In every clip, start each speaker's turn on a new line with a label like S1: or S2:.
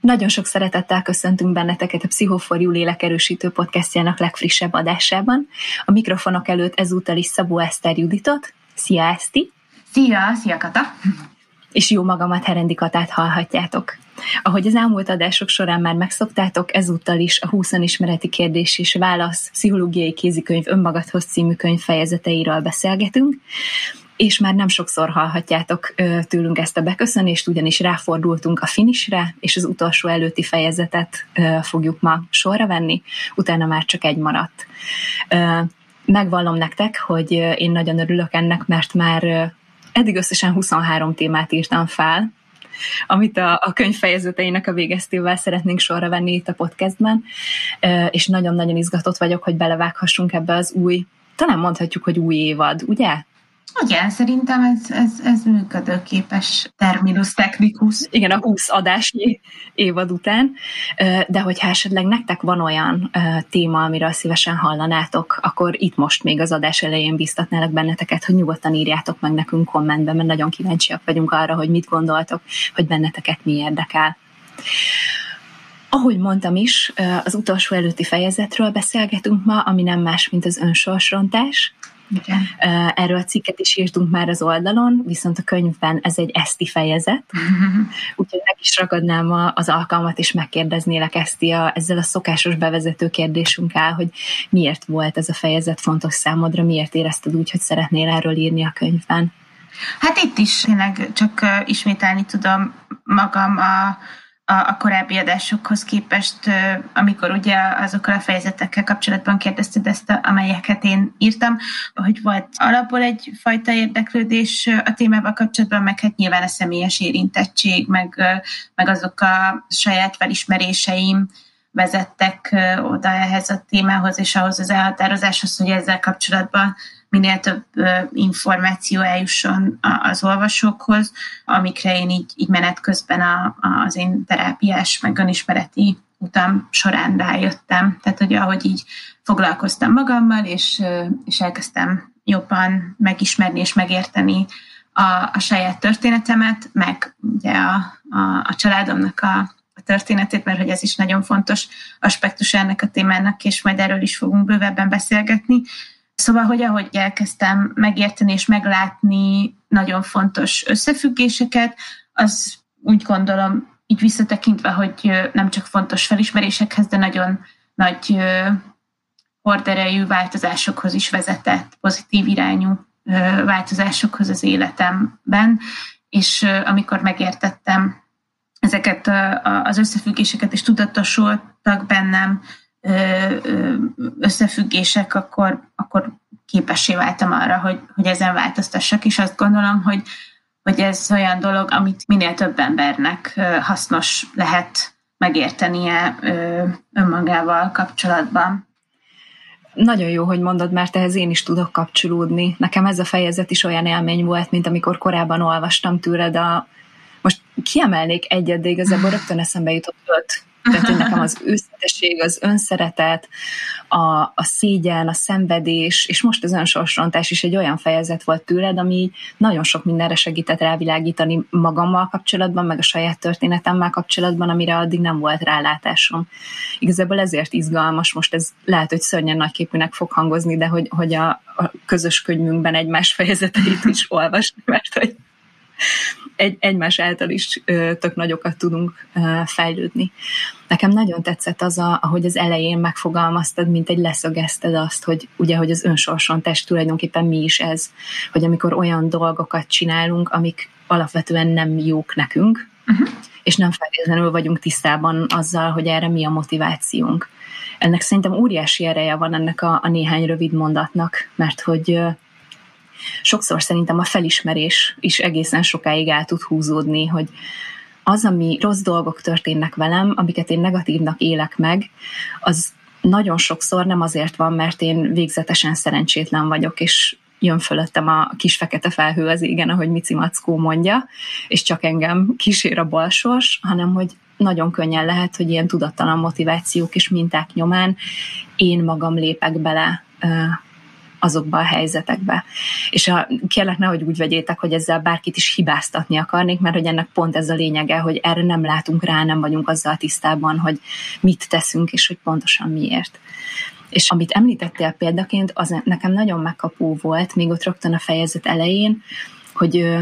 S1: Nagyon sok szeretettel köszöntünk benneteket a Pszichoforjú lélekerősítő podcastjának legfrissebb adásában. A mikrofonok előtt ezúttal is Szabó Eszter Juditot. Szia, Eszti!
S2: Szia, szia Kata!
S1: És jó magamat, Herendi Katát hallhatjátok. Ahogy az elmúlt adások során már megszoktátok, ezúttal is a 20 ismereti kérdés és válasz pszichológiai kézikönyv önmagadhoz című könyv fejezeteiről beszélgetünk és már nem sokszor hallhatjátok tőlünk ezt a beköszönést, ugyanis ráfordultunk a finisre, és az utolsó előtti fejezetet fogjuk ma sorra venni, utána már csak egy maradt. Megvallom nektek, hogy én nagyon örülök ennek, mert már eddig összesen 23 témát írtam fel, amit a, a könyv fejezeteinek a végeztével szeretnénk sorra venni itt a podcastben, és nagyon-nagyon izgatott vagyok, hogy belevághassunk ebbe az új, talán mondhatjuk, hogy új évad, ugye?
S2: Igen, szerintem ez, ez, ez működőképes terminus technikus.
S1: Igen, a 20 adásnyi évad után, de hogyha esetleg nektek van olyan téma, amiről szívesen hallanátok, akkor itt most még az adás elején biztatnálak benneteket, hogy nyugodtan írjátok meg nekünk kommentben, mert nagyon kíváncsiak vagyunk arra, hogy mit gondoltok, hogy benneteket mi érdekel. Ahogy mondtam is, az utolsó előtti fejezetről beszélgetünk ma, ami nem más, mint az önsorsrontás, igen. Erről a cikket is írtunk már az oldalon, viszont a könyvben ez egy eszti fejezet, uh-huh. úgyhogy meg is ragadnám az alkalmat, és megkérdeznélek Eszti a, ezzel a szokásos bevezető kérdésünkkel, hogy miért volt ez a fejezet fontos számodra, miért érezted úgy, hogy szeretnél erről írni a könyvben?
S2: Hát itt is tényleg csak ismételni tudom magam a a, a korábbi adásokhoz képest, amikor ugye azokkal a fejezetekkel kapcsolatban kérdezted ezt, amelyeket én írtam, hogy volt alapból egyfajta érdeklődés a témával kapcsolatban, meg hát nyilván a személyes érintettség, meg, meg azok a saját felismeréseim, vezettek oda ehhez a témához és ahhoz az elhatározáshoz, hogy ezzel kapcsolatban minél több információ eljusson az olvasókhoz, amikre én így, így menet közben a, az én terápiás, meg önismereti utam során rájöttem. Tehát, hogy ahogy így foglalkoztam magammal, és, és elkezdtem jobban megismerni és megérteni a, a saját történetemet, meg ugye a, a, a családomnak a, a történetét, mert hogy ez is nagyon fontos aspektus ennek a témának, és majd erről is fogunk bővebben beszélgetni. Szóval, hogy ahogy elkezdtem megérteni és meglátni nagyon fontos összefüggéseket, az úgy gondolom, így visszatekintve, hogy nem csak fontos felismerésekhez, de nagyon nagy horderejű változásokhoz is vezetett, pozitív irányú változásokhoz az életemben, és amikor megértettem ezeket az összefüggéseket, és tudatosultak bennem összefüggések, akkor, akkor képessé váltam arra, hogy, hogy ezen változtassak, és azt gondolom, hogy, hogy ez olyan dolog, amit minél több embernek hasznos lehet megértenie önmagával kapcsolatban.
S1: Nagyon jó, hogy mondod, mert ehhez én is tudok kapcsolódni. Nekem ez a fejezet is olyan élmény volt, mint amikor korábban olvastam tőled a... Most kiemelnék egyet, de igazából rögtön eszembe jutott öt tehát, hogy nekem az őszinteség, az önszeretet, a, a szégyen, a szenvedés, és most az önsorsrontás is egy olyan fejezet volt tőled, ami nagyon sok mindenre segített rávilágítani magammal kapcsolatban, meg a saját történetemmel kapcsolatban, amire addig nem volt rálátásom. Igazából ezért izgalmas, most ez lehet, hogy szörnyen nagyképűnek fog hangozni, de hogy, hogy a, a közös könyvünkben egymás fejezeteit is olvasni, mert hogy egy, egymás által is ö, tök nagyokat tudunk ö, fejlődni. Nekem nagyon tetszett az, a, ahogy az elején megfogalmaztad, mint egy leszögezted azt, hogy ugye, hogy az önsorsontás tulajdonképpen mi is ez, hogy amikor olyan dolgokat csinálunk, amik alapvetően nem jók nekünk, uh-huh. és nem feltétlenül vagyunk tisztában azzal, hogy erre mi a motivációnk. Ennek szerintem óriási ereje van ennek a, a néhány rövid mondatnak, mert hogy sokszor szerintem a felismerés is egészen sokáig el tud húzódni, hogy az, ami rossz dolgok történnek velem, amiket én negatívnak élek meg, az nagyon sokszor nem azért van, mert én végzetesen szerencsétlen vagyok, és jön fölöttem a kis fekete felhő az égen, ahogy Mici Mackó mondja, és csak engem kísér a balsors, hanem hogy nagyon könnyen lehet, hogy ilyen tudattalan motivációk és minták nyomán én magam lépek bele azokba a helyzetekbe. És a, kérlek nehogy úgy vegyétek, hogy ezzel bárkit is hibáztatni akarnék, mert hogy ennek pont ez a lényege, hogy erre nem látunk rá, nem vagyunk azzal tisztában, hogy mit teszünk, és hogy pontosan miért. És amit említettél példaként, az nekem nagyon megkapó volt, még ott rögtön a fejezet elején, hogy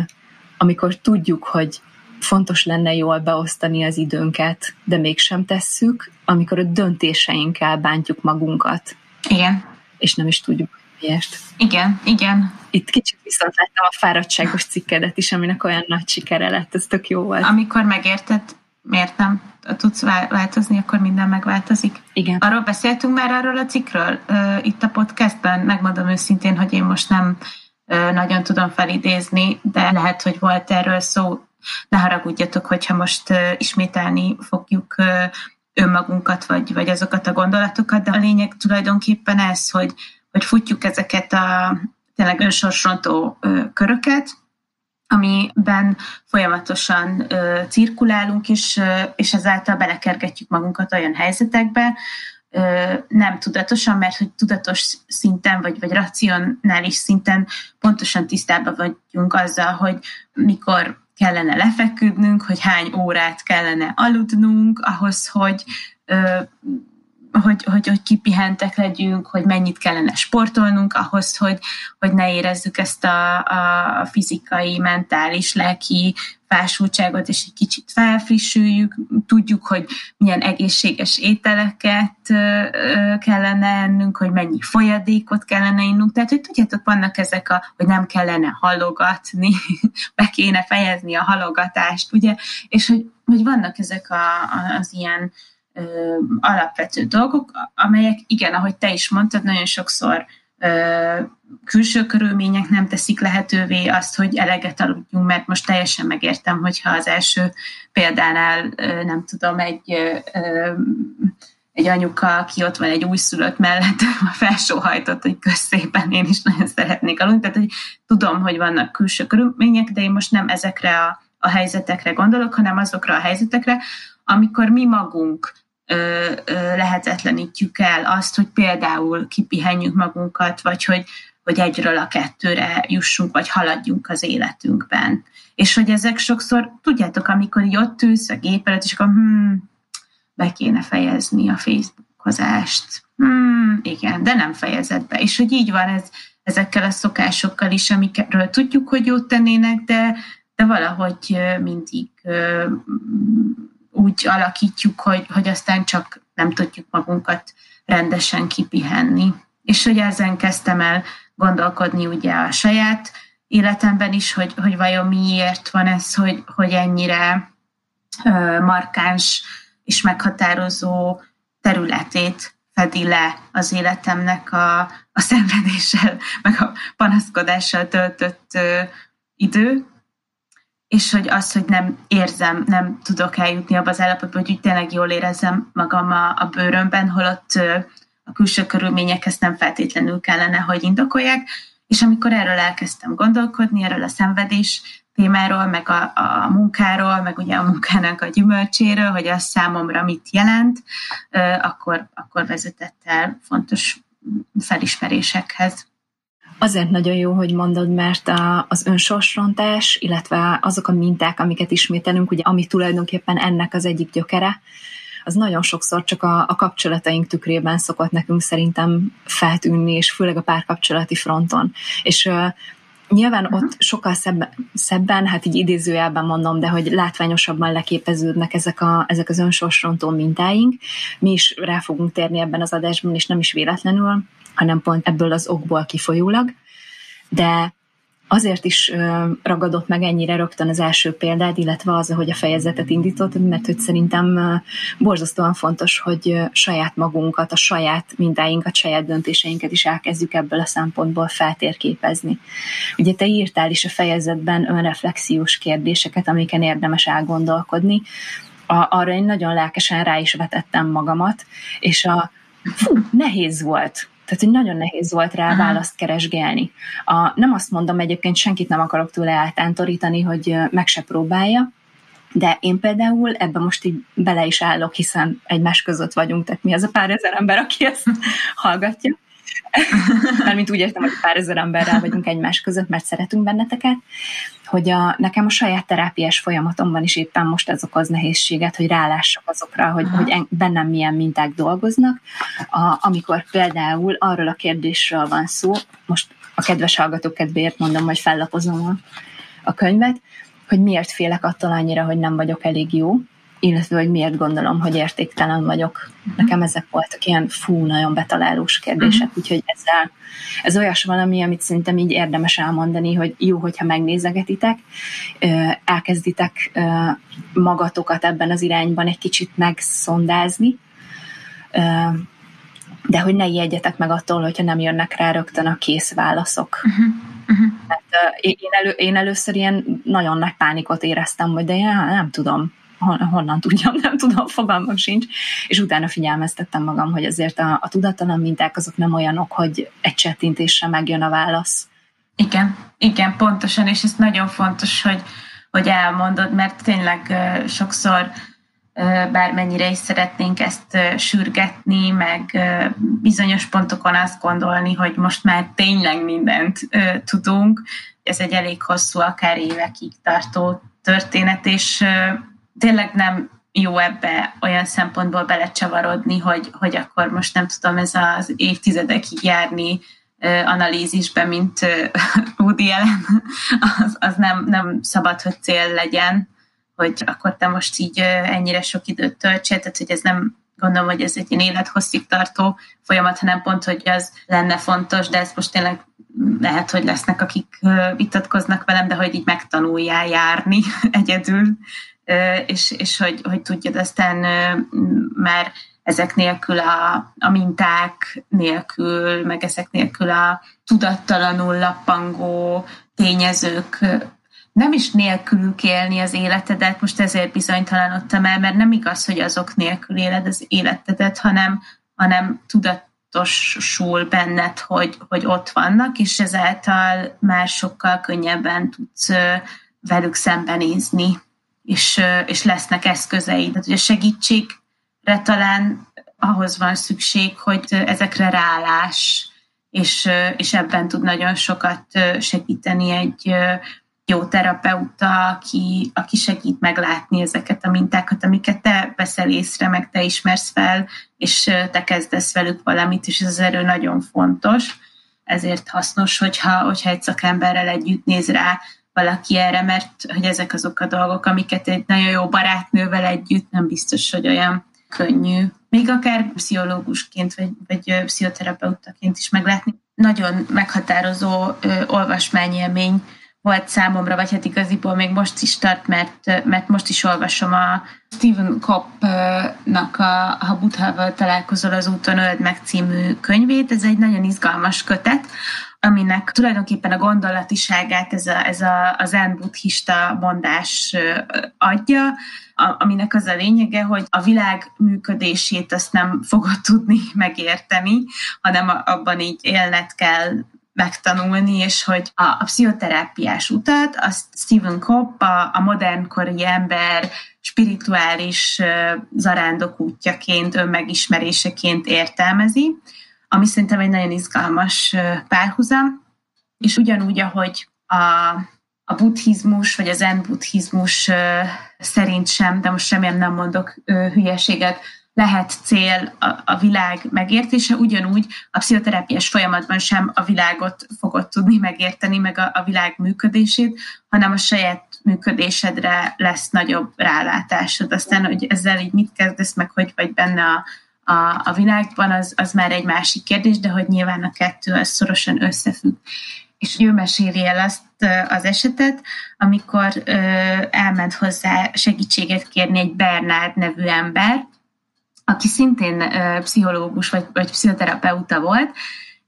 S1: amikor tudjuk, hogy fontos lenne jól beosztani az időnket, de mégsem tesszük, amikor a döntéseinkkel bántjuk magunkat.
S2: Igen.
S1: És nem is tudjuk miért.
S2: Igen, igen.
S1: Itt kicsit viszont láttam a fáradtságos cikkedet is, aminek olyan nagy sikere lett, ez tök jó volt.
S2: Amikor megérted, miért nem tudsz változni, akkor minden megváltozik.
S1: Igen.
S2: Arról beszéltünk már arról a cikkről itt a podcastben, megmondom őszintén, hogy én most nem nagyon tudom felidézni, de lehet, hogy volt erről szó. Ne haragudjatok, hogyha most ismételni fogjuk önmagunkat, vagy, vagy azokat a gondolatokat, de a lényeg tulajdonképpen ez, hogy, hogy futjuk ezeket a tényleg önsorsrontó köröket, amiben folyamatosan cirkulálunk, ö, és ezáltal belekergetjük magunkat olyan helyzetekbe, nem tudatosan, mert hogy tudatos szinten, vagy, vagy racionális szinten pontosan tisztában vagyunk azzal, hogy mikor kellene lefeküdnünk, hogy hány órát kellene aludnunk, ahhoz, hogy hogy, hogy, hogy kipihentek legyünk, hogy mennyit kellene sportolnunk ahhoz, hogy, hogy ne érezzük ezt a, a fizikai, mentális, lelki fásultságot, és egy kicsit felfrissüljük, tudjuk, hogy milyen egészséges ételeket kellene ennünk, hogy mennyi folyadékot kellene innunk, tehát hogy tudjátok, vannak ezek a, hogy nem kellene halogatni, be kéne fejezni a halogatást, ugye, és hogy, hogy vannak ezek a, az ilyen ö, alapvető dolgok, amelyek, igen, ahogy te is mondtad, nagyon sokszor ö, külső körülmények nem teszik lehetővé azt, hogy eleget aludjunk, mert most teljesen megértem, hogyha az első példánál, ö, nem tudom, egy ö, egy anyuka, aki ott van egy újszülött mellett, felsóhajtott, hogy közszépen én is nagyon szeretnék aludni. Tehát, hogy tudom, hogy vannak külső körülmények, de én most nem ezekre a, a helyzetekre gondolok, hanem azokra a helyzetekre, amikor mi magunk lehetetlenítjük el azt, hogy például kipihenjük magunkat, vagy hogy, hogy egyről a kettőre jussunk, vagy haladjunk az életünkben. És hogy ezek sokszor, tudjátok, amikor így ott ülsz a gép előtt, és akkor hmm, be kéne fejezni a Facebookozást. Hmm, igen, de nem fejezed be. És hogy így van ez ezekkel a szokásokkal is, amikről tudjuk, hogy jót tennének, de, de valahogy mindig úgy alakítjuk, hogy, hogy aztán csak nem tudjuk magunkat rendesen kipihenni. És hogy ezen kezdtem el gondolkodni ugye a saját életemben is, hogy, hogy vajon miért van ez, hogy, hogy ennyire ö, markáns és meghatározó területét fedi le az életemnek a, a szenvedéssel, meg a panaszkodással töltött ö, idő, és hogy az, hogy nem érzem, nem tudok eljutni abba az állapotba, hogy úgy tényleg jól érezzem magam a, a bőrömben, holott a külső körülmények ezt nem feltétlenül kellene, hogy indokolják. És amikor erről elkezdtem gondolkodni, erről a szenvedés témáról, meg a, a munkáról, meg ugye a munkának a gyümölcséről, hogy az számomra mit jelent, akkor, akkor vezetett el fontos felismerésekhez.
S1: Azért nagyon jó, hogy mondod, mert a, az önsorsrontás, illetve azok a minták, amiket ismételünk, ugye, ami tulajdonképpen ennek az egyik gyökere, az nagyon sokszor csak a, a kapcsolataink tükrében szokott nekünk szerintem feltűnni, és főleg a párkapcsolati fronton. És Nyilván uh-huh. ott sokkal szebben, szebben, hát így idézőjelben mondom, de hogy látványosabban leképeződnek ezek, a, ezek az önsorsrontó mintáink. Mi is rá fogunk térni ebben az adásban, és nem is véletlenül, hanem pont ebből az okból kifolyólag. De azért is ragadott meg ennyire rögtön az első példád, illetve az, hogy a fejezetet indítottad, mert hogy szerintem borzasztóan fontos, hogy saját magunkat, a saját mintáinkat, saját döntéseinket is elkezdjük ebből a szempontból feltérképezni. Ugye te írtál is a fejezetben önreflexiós kérdéseket, amiken érdemes elgondolkodni. A, arra én nagyon lelkesen rá is vetettem magamat, és a fú, nehéz volt tehát, hogy nagyon nehéz volt rá Aha. választ keresgélni. A, nem azt mondom, egyébként senkit nem akarok tőle eltántorítani, hogy meg se próbálja, de én például ebben most így bele is állok, hiszen egymás között vagyunk, tehát mi az a pár ezer ember, aki ezt hallgatja. Mint úgy értem, hogy pár ezer emberrel vagyunk egymás között, mert szeretünk benneteket, hogy a, nekem a saját terápiás folyamatomban is éppen most ez okoz nehézséget, hogy rálássak azokra, hogy, hogy en, bennem milyen minták dolgoznak. A, amikor például arról a kérdésről van szó, most a kedves hallgatók kedvéért mondom, hogy fellapozom a, a könyvet, hogy miért félek attól annyira, hogy nem vagyok elég jó, illetve hogy miért gondolom, hogy értéktelen vagyok. Nekem ezek voltak ilyen fú, nagyon betalálós kérdések, uh-huh. úgyhogy ezzel, ez olyas valami, amit szerintem így érdemes elmondani, hogy jó, hogyha megnézegetitek, elkezditek magatokat ebben az irányban egy kicsit megszondázni, de hogy ne ijedjetek meg attól, hogyha nem jönnek rá rögtön a kész válaszok. Uh-huh. Uh-huh. Uh, én, elő, én először ilyen nagyon nagy pánikot éreztem, hogy de én nem tudom, honnan tudjam, nem tudom, fogalmam sincs, és utána figyelmeztettem magam, hogy azért a, a tudattalan minták azok nem olyanok, hogy egy csettintésre megjön a válasz.
S2: Igen, igen, pontosan, és ez nagyon fontos, hogy, hogy elmondod, mert tényleg sokszor bármennyire is szeretnénk ezt sürgetni, meg bizonyos pontokon azt gondolni, hogy most már tényleg mindent tudunk. Ez egy elég hosszú, akár évekig tartó történet, és tényleg nem jó ebbe olyan szempontból belecsavarodni, hogy, hogy akkor most nem tudom ez az évtizedekig járni analízisbe, mint Woody Allen, az, az nem, nem szabad, hogy cél legyen, hogy akkor te most így ennyire sok időt töltsél, tehát hogy ez nem gondolom, hogy ez egy ilyen élethosszig tartó folyamat, hanem pont, hogy az lenne fontos, de ez most tényleg lehet, hogy lesznek, akik vitatkoznak velem, de hogy így megtanuljál járni egyedül, és, és hogy, hogy tudjad aztán már ezek nélkül a, a minták nélkül, meg ezek nélkül a tudattalanul lappangó tényezők nem is nélkülük élni az életedet, most ezért bizonytalanodtam el, mert nem igaz, hogy azok nélkül éled az életedet, hanem, hanem tudatosul benned, hogy, hogy ott vannak, és ezáltal már sokkal könnyebben tudsz velük szembenézni és, és lesznek eszközeid. Tehát, hogy a segítségre talán ahhoz van szükség, hogy ezekre rálás, és, és ebben tud nagyon sokat segíteni egy jó terapeuta, aki, aki segít meglátni ezeket a mintákat, amiket te veszel észre, meg te ismersz fel, és te kezdesz velük valamit, és ez az erő nagyon fontos. Ezért hasznos, hogyha, hogyha egy szakemberrel együtt néz rá valaki erre, mert hogy ezek azok a dolgok, amiket egy nagyon jó barátnővel együtt nem biztos, hogy olyan könnyű. Még akár pszichológusként, vagy, vagy pszichoterapeutaként is meglátni. Nagyon meghatározó ö, olvasmányélmény volt számomra, vagy hát igaziból még most is tart, mert, mert most is olvasom a Stephen Koppnak a Ha Buddhával találkozol az úton, öld meg című könyvét. Ez egy nagyon izgalmas kötet, aminek tulajdonképpen a gondolatiságát ez a, ez a, a zen buddhista mondás adja, aminek az a lényege, hogy a világ működését azt nem fogod tudni megérteni, hanem abban így élned kell megtanulni, és hogy a, a pszichoterápiás utat azt Stephen Kopp, a, a modernkori ember spirituális uh, zarándok útjaként, önmegismeréseként értelmezi, ami szerintem egy nagyon izgalmas párhuzam, és ugyanúgy, ahogy a, a buddhizmus, vagy az zen buddhizmus szerint sem, de most remélem nem mondok hülyeséget, lehet cél a, a világ megértése, ugyanúgy a pszichoterápiás folyamatban sem a világot fogod tudni megérteni, meg a, a világ működését, hanem a saját működésedre lesz nagyobb rálátásod. Aztán, hogy ezzel így mit kezdesz, meg hogy vagy benne a, a, a világban, az, az már egy másik kérdés, de hogy nyilván a kettő az szorosan összefügg. És ő meséli el azt az esetet, amikor ö, elment hozzá segítséget kérni egy Bernard nevű ember, aki szintén ö, pszichológus vagy, vagy pszichoterapeuta volt,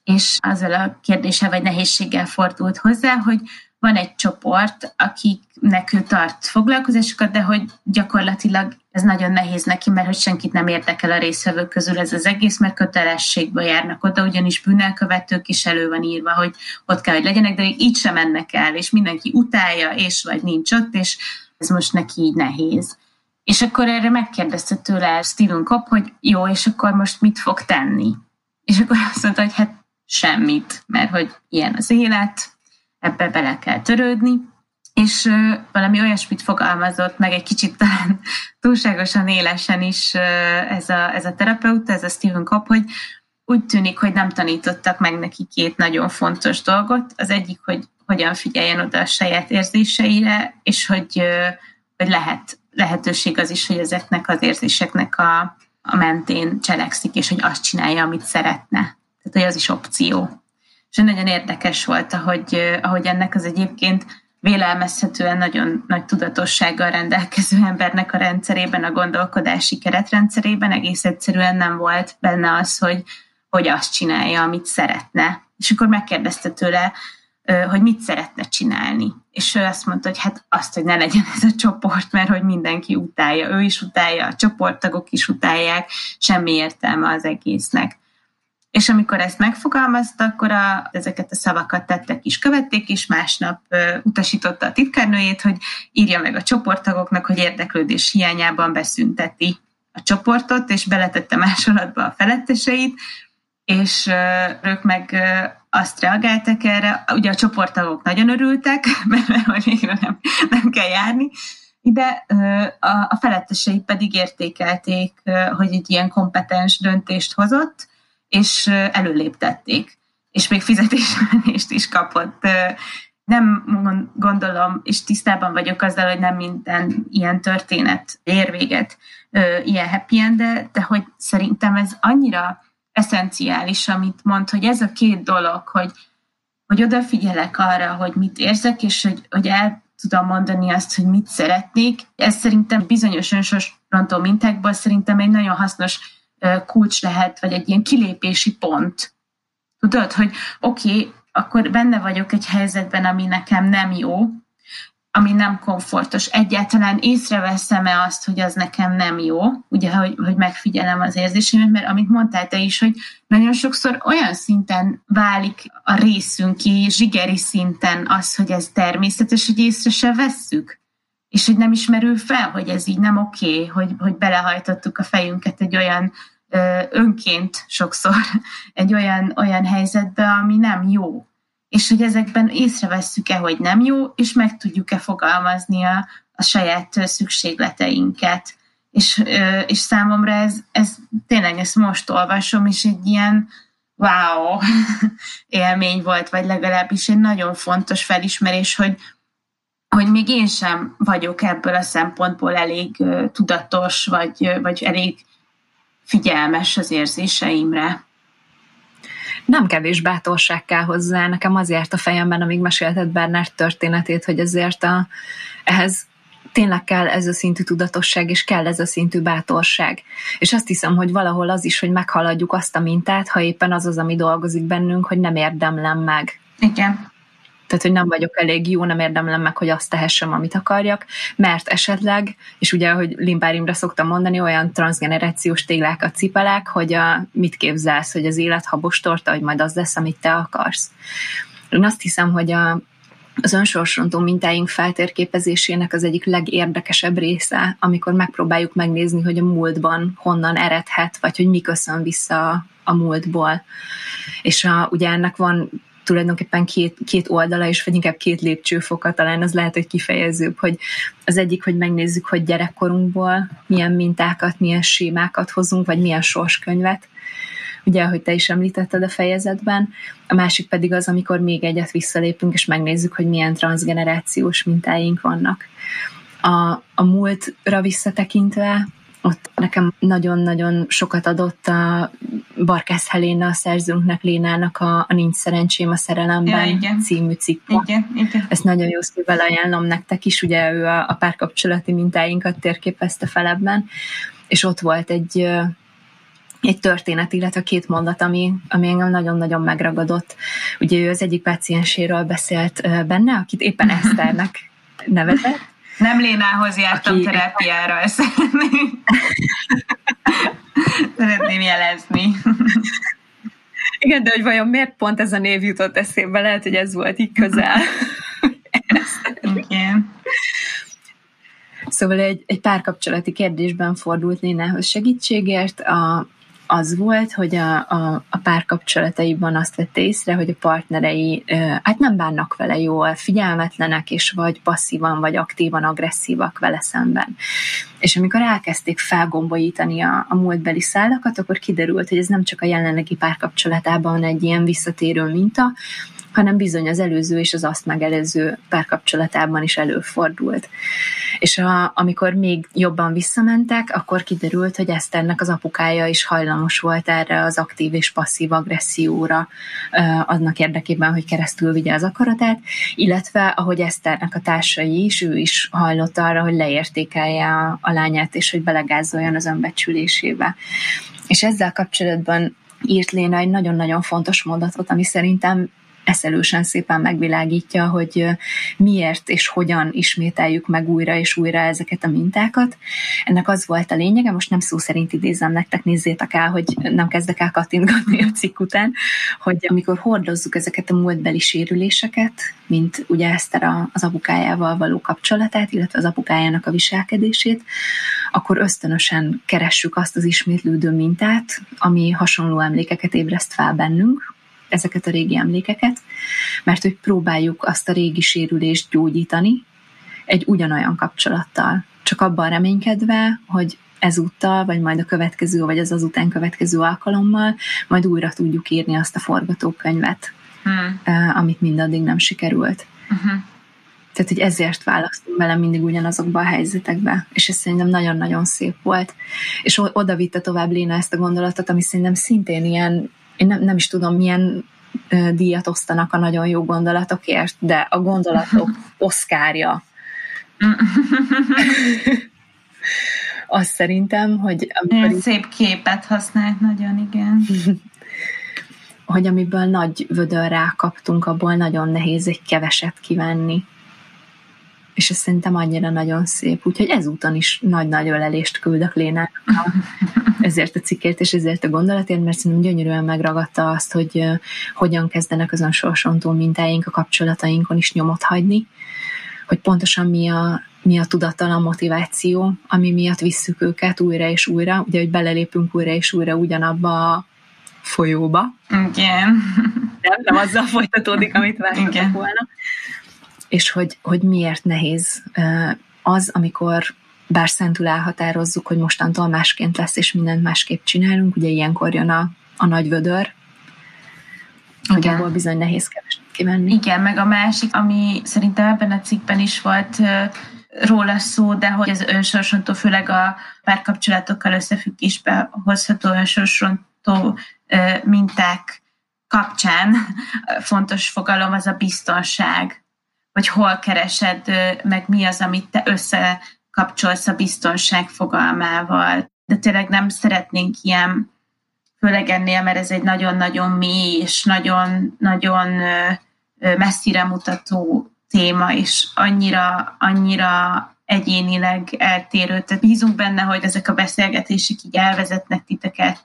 S2: és azzal a kérdéssel vagy nehézséggel fordult hozzá, hogy van egy csoport, akiknek ő tart foglalkozásokat, de hogy gyakorlatilag ez nagyon nehéz neki, mert hogy senkit nem érdekel a részvevők közül ez az egész, mert kötelességből járnak oda, ugyanis bűnelkövetők is elő van írva, hogy ott kell, hogy legyenek, de így sem mennek el, és mindenki utálja, és vagy nincs ott, és ez most neki így nehéz. És akkor erre megkérdezte tőle Steven Kopp, hogy jó, és akkor most mit fog tenni? És akkor azt mondta, hogy hát semmit, mert hogy ilyen az élet, ebbe bele kell törődni, és valami olyasmit fogalmazott meg egy kicsit talán túlságosan élesen is ez, a, ez a terapeuta, ez a Stephen Kopp, hogy úgy tűnik, hogy nem tanítottak meg neki két nagyon fontos dolgot. Az egyik, hogy hogyan figyeljen oda a saját érzéseire, és hogy, hogy lehet, lehetőség az is, hogy ezeknek az érzéseknek a, a mentén cselekszik, és hogy azt csinálja, amit szeretne. Tehát, hogy az is opció. És nagyon érdekes volt, ahogy, ahogy ennek az egyébként vélelmezhetően nagyon nagy tudatossággal rendelkező embernek a rendszerében, a gondolkodási keretrendszerében egész egyszerűen nem volt benne az, hogy, hogy azt csinálja, amit szeretne. És akkor megkérdezte tőle, hogy mit szeretne csinálni. És ő azt mondta, hogy hát azt, hogy ne legyen ez a csoport, mert hogy mindenki utálja, ő is utálja, a csoporttagok is utálják, semmi értelme az egésznek. És amikor ezt megfogalmazta, akkor a, ezeket a szavakat tettek is, követték, és másnap ö, utasította a titkárnőjét, hogy írja meg a csoporttagoknak, hogy érdeklődés hiányában beszünteti a csoportot, és beletette másolatba a feletteseit, és ö, ők meg ö, azt reagáltak erre, ugye a csoporttagok nagyon örültek, mert, hogy végre nem, nem kell járni, ide a felettesei pedig értékelték, hogy egy ilyen kompetens döntést hozott, és előléptették, és még fizetésmenést is kapott. Nem gondolom, és tisztában vagyok azzal, hogy nem minden ilyen történet ér véget ilyen happy end de hogy szerintem ez annyira eszenciális, amit mond, hogy ez a két dolog, hogy, hogy odafigyelek arra, hogy mit érzek, és hogy, hogy el tudom mondani azt, hogy mit szeretnék. Ez szerintem bizonyos önsorsrontó mintákból szerintem egy nagyon hasznos kulcs lehet, vagy egy ilyen kilépési pont. Tudod, hogy oké, okay, akkor benne vagyok egy helyzetben, ami nekem nem jó, ami nem komfortos. Egyáltalán észreveszem-e azt, hogy az nekem nem jó, ugye, hogy, hogy megfigyelem az érzéseimet, mert amit mondtál te is, hogy nagyon sokszor olyan szinten válik a részünk ki, zsigeri szinten az, hogy ez természetes, hogy észre se vesszük és hogy nem ismerül fel, hogy ez így nem oké, okay, hogy, hogy belehajtottuk a fejünket egy olyan önként sokszor egy olyan, olyan helyzetbe, ami nem jó. És hogy ezekben észrevesszük-e, hogy nem jó, és meg tudjuk-e fogalmazni a, a saját szükségleteinket. És, és számomra ez, ez tényleg ezt most olvasom, és egy ilyen wow élmény volt, vagy legalábbis egy nagyon fontos felismerés, hogy, hogy még én sem vagyok ebből a szempontból elég tudatos, vagy, vagy elég figyelmes az érzéseimre.
S1: Nem kevés bátorság kell hozzá. Nekem azért a fejemben, amíg mesélted Bernard történetét, hogy azért a, ehhez tényleg kell ez a szintű tudatosság, és kell ez a szintű bátorság. És azt hiszem, hogy valahol az is, hogy meghaladjuk azt a mintát, ha éppen az az, ami dolgozik bennünk, hogy nem érdemlem meg.
S2: Igen.
S1: Tehát, hogy nem vagyok elég jó, nem érdemlem meg, hogy azt tehessem, amit akarjak, mert esetleg, és ugye, ahogy Limbárimra szoktam mondani, olyan transgenerációs téglákat cipelek, hogy a, mit képzelsz, hogy az élet habos torta, hogy majd az lesz, amit te akarsz. Én azt hiszem, hogy a, az önsorsrontó mintáink feltérképezésének az egyik legérdekesebb része, amikor megpróbáljuk megnézni, hogy a múltban honnan eredhet, vagy hogy mi köszön vissza a múltból. És a, ugye ennek van tulajdonképpen két, két oldala is, vagy inkább két lépcsőfoka, talán az lehet, hogy kifejezőbb, hogy az egyik, hogy megnézzük, hogy gyerekkorunkból milyen mintákat, milyen sémákat hozunk, vagy milyen sorskönyvet, ugye, ahogy te is említetted a fejezetben, a másik pedig az, amikor még egyet visszalépünk, és megnézzük, hogy milyen transgenerációs mintáink vannak. A, a múltra visszatekintve ott nekem nagyon-nagyon sokat adott a Barkász Heléna, a szerzőnknek, Lénának a, a Nincs szerencsém a szerelemben ja, igen. című cikk.
S2: Igen, igen.
S1: Ezt nagyon jó szívvel ajánlom nektek is, ugye ő a, a párkapcsolati mintáinkat térképezte fel ebben, és ott volt egy egy történet, illetve két mondat, ami, ami engem nagyon-nagyon megragadott. Ugye ő az egyik pácienséről beszélt benne, akit éppen Eszternek nevezett,
S2: nem Lénához jártam Aki... terápiára, ezt szeretném, szeretném jelezni.
S1: Igen, de hogy vajon miért pont ez a név jutott eszébe? Lehet, hogy ez volt így közel.
S2: Igen.
S1: Szóval egy, egy párkapcsolati kérdésben fordult Lénához segítségért. A, az volt, hogy a, a, a párkapcsolataiban azt vette észre, hogy a partnerei hát nem bánnak vele jól, figyelmetlenek, és vagy passzívan, vagy aktívan agresszívak vele szemben. És amikor elkezdték felgombolítani a, a múltbeli szálakat, akkor kiderült, hogy ez nem csak a jelenlegi párkapcsolatában egy ilyen visszatérő minta, hanem bizony az előző és az azt megelőző párkapcsolatában is előfordult. És a, amikor még jobban visszamentek, akkor kiderült, hogy Eszternek az apukája is hajlamos volt erre az aktív és passzív agresszióra, annak érdekében, hogy keresztül vigye az akaratát, illetve ahogy Eszternek a társai is, ő is hajlott arra, hogy leértékelje a, a lányát, és hogy belegázoljon az önbecsülésébe. És ezzel kapcsolatban írt Léna egy nagyon-nagyon fontos mondatot, ami szerintem eszelősen szépen megvilágítja, hogy miért és hogyan ismételjük meg újra és újra ezeket a mintákat. Ennek az volt a lényege, most nem szó szerint idézem nektek, nézzétek el, hogy nem kezdek el kattintgatni a cikk után, hogy amikor hordozzuk ezeket a múltbeli sérüléseket, mint ugye Eszter az apukájával való kapcsolatát, illetve az apukájának a viselkedését, akkor ösztönösen keressük azt az ismétlődő mintát, ami hasonló emlékeket ébreszt fel bennünk, ezeket a régi emlékeket, mert hogy próbáljuk azt a régi sérülést gyógyítani egy ugyanolyan kapcsolattal. Csak abban reménykedve, hogy ezúttal, vagy majd a következő, vagy az azután következő alkalommal majd újra tudjuk írni azt a forgatókönyvet, hmm. amit mindaddig nem sikerült. Uh-huh. Tehát, hogy ezért választunk bele mindig ugyanazokba a helyzetekbe, és ez szerintem nagyon-nagyon szép volt. És oda vitte tovább Léna ezt a gondolatot, ami szerintem szintén ilyen én nem, nem is tudom, milyen díjat osztanak a nagyon jó gondolatokért, de a gondolatok oszkárja. Azt szerintem, hogy...
S2: Amikor Szép képet használt, nagyon igen.
S1: hogy amiből nagy vödör rákaptunk, abból nagyon nehéz egy keveset kivenni és ez szerintem annyira nagyon szép. Úgyhogy ezúton is nagy-nagy ölelést küldök Lénának ezért a cikkért és ezért a gondolatért, mert szerintem gyönyörűen megragadta azt, hogy hogyan kezdenek az önsorsontó mintáink a kapcsolatainkon is nyomot hagyni, hogy pontosan mi a, mi a tudattalan motiváció, ami miatt visszük őket újra és újra, ugye, hogy belelépünk újra és újra ugyanabba a folyóba.
S2: Igen.
S1: Nem, nem azzal folytatódik, amit vártak volna és hogy, hogy miért nehéz az, amikor bár szentül elhatározzuk, hogy mostantól másként lesz, és mindent másképp csinálunk, ugye ilyenkor jön a, a nagy vödör, hogy abból bizony nehéz keveset kivenni.
S2: Igen, meg a másik, ami szerintem ebben a cikkben is volt róla szó, de hogy az önsorsontó, főleg a párkapcsolatokkal összefüggésbe hozható önsorsontó minták kapcsán fontos fogalom az a biztonság hogy hol keresed meg, mi az, amit te összekapcsolsz a biztonság fogalmával. De tényleg nem szeretnénk ilyen, főleg ennél, mert ez egy nagyon-nagyon mély és nagyon-nagyon messzire mutató téma, és annyira, annyira egyénileg eltérő. Tehát bízunk benne, hogy ezek a beszélgetések így elvezetnek titeket